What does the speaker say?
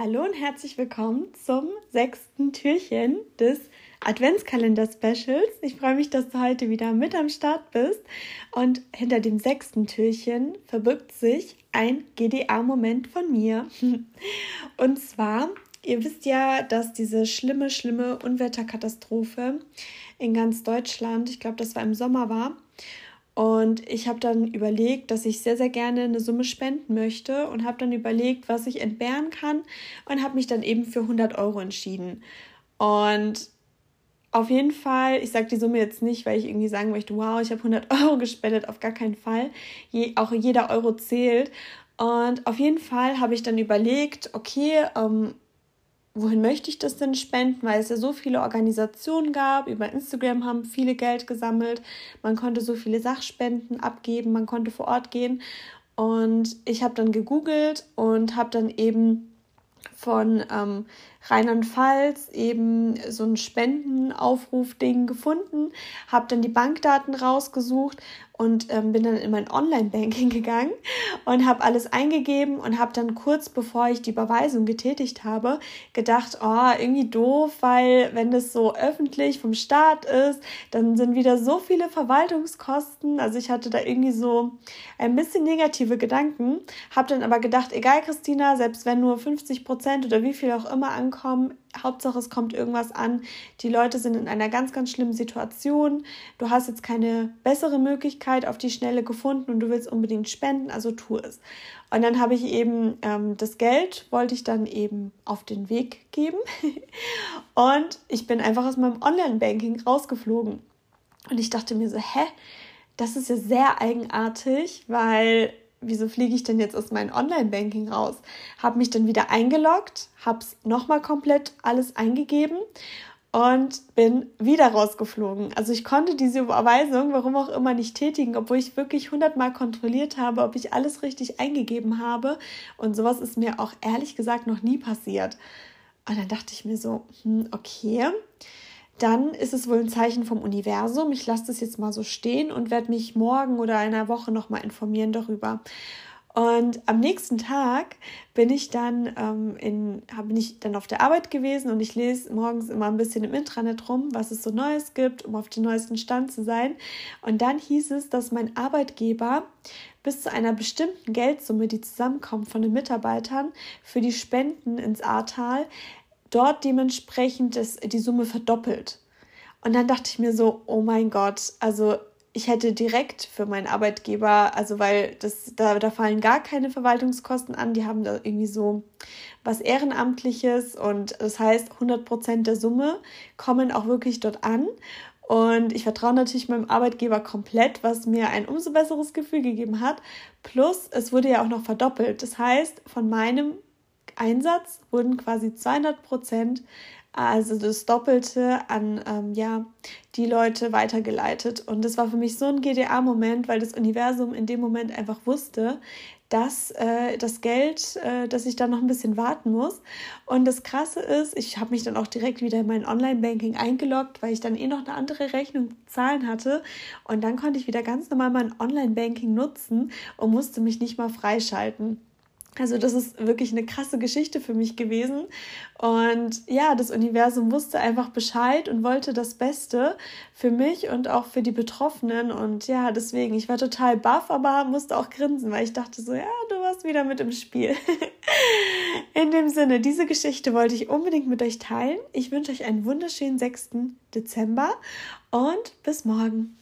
Hallo und herzlich willkommen zum sechsten Türchen des Adventskalender-Specials. Ich freue mich, dass du heute wieder mit am Start bist. Und hinter dem sechsten Türchen verbirgt sich ein GDA-Moment von mir. Und zwar, ihr wisst ja, dass diese schlimme, schlimme Unwetterkatastrophe in ganz Deutschland, ich glaube, das war im Sommer war, und ich habe dann überlegt, dass ich sehr, sehr gerne eine Summe spenden möchte und habe dann überlegt, was ich entbehren kann und habe mich dann eben für 100 Euro entschieden. Und auf jeden Fall, ich sage die Summe jetzt nicht, weil ich irgendwie sagen möchte, wow, ich habe 100 Euro gespendet, auf gar keinen Fall. Je, auch jeder Euro zählt. Und auf jeden Fall habe ich dann überlegt, okay, ähm, wohin möchte ich das denn spenden, weil es ja so viele Organisationen gab. Über Instagram haben viele Geld gesammelt. Man konnte so viele Sachspenden abgeben, man konnte vor Ort gehen. Und ich habe dann gegoogelt und habe dann eben von ähm, Rheinland-Pfalz eben so ein Spendenaufruf-Ding gefunden, habe dann die Bankdaten rausgesucht und ähm, bin dann in mein Online-Banking gegangen und habe alles eingegeben und habe dann kurz bevor ich die Überweisung getätigt habe, gedacht, oh, irgendwie doof, weil wenn das so öffentlich vom Staat ist, dann sind wieder so viele Verwaltungskosten. Also ich hatte da irgendwie so ein bisschen negative Gedanken, habe dann aber gedacht, egal Christina, selbst wenn nur 50 Prozent oder wie viel auch immer ankommen, Hauptsache es kommt irgendwas an. Die Leute sind in einer ganz, ganz schlimmen Situation. Du hast jetzt keine bessere Möglichkeit auf die Schnelle gefunden und du willst unbedingt spenden, also tu es. Und dann habe ich eben ähm, das Geld, wollte ich dann eben auf den Weg geben. und ich bin einfach aus meinem Online-Banking rausgeflogen. Und ich dachte mir so, hä? Das ist ja sehr eigenartig, weil wieso fliege ich denn jetzt aus meinem Online-Banking raus? Habe mich dann wieder eingeloggt, habe es nochmal komplett alles eingegeben und bin wieder rausgeflogen. Also ich konnte diese Überweisung, warum auch immer, nicht tätigen, obwohl ich wirklich hundertmal kontrolliert habe, ob ich alles richtig eingegeben habe. Und sowas ist mir auch ehrlich gesagt noch nie passiert. Und dann dachte ich mir so, hm, okay dann ist es wohl ein Zeichen vom Universum. Ich lasse das jetzt mal so stehen und werde mich morgen oder einer Woche nochmal informieren darüber. Und am nächsten Tag bin ich dann ähm, in, bin ich dann auf der Arbeit gewesen und ich lese morgens immer ein bisschen im Intranet rum, was es so Neues gibt, um auf den neuesten Stand zu sein. Und dann hieß es, dass mein Arbeitgeber bis zu einer bestimmten Geldsumme, die zusammenkommt von den Mitarbeitern, für die Spenden ins Ahrtal dort dementsprechend das, die Summe verdoppelt. Und dann dachte ich mir so, oh mein Gott, also ich hätte direkt für meinen Arbeitgeber, also weil das, da, da fallen gar keine Verwaltungskosten an, die haben da irgendwie so was Ehrenamtliches und das heißt 100 Prozent der Summe kommen auch wirklich dort an. Und ich vertraue natürlich meinem Arbeitgeber komplett, was mir ein umso besseres Gefühl gegeben hat. Plus, es wurde ja auch noch verdoppelt. Das heißt, von meinem Einsatz wurden quasi 200 Prozent, also das Doppelte an ähm, ja, die Leute weitergeleitet. Und das war für mich so ein GDA-Moment, weil das Universum in dem Moment einfach wusste, dass äh, das Geld, äh, dass ich da noch ein bisschen warten muss. Und das Krasse ist, ich habe mich dann auch direkt wieder in mein Online-Banking eingeloggt, weil ich dann eh noch eine andere Rechnung zahlen hatte. Und dann konnte ich wieder ganz normal mein Online-Banking nutzen und musste mich nicht mal freischalten. Also das ist wirklich eine krasse Geschichte für mich gewesen. Und ja, das Universum wusste einfach Bescheid und wollte das Beste für mich und auch für die Betroffenen. Und ja, deswegen, ich war total baff, aber musste auch grinsen, weil ich dachte so, ja, du warst wieder mit im Spiel. In dem Sinne, diese Geschichte wollte ich unbedingt mit euch teilen. Ich wünsche euch einen wunderschönen 6. Dezember und bis morgen.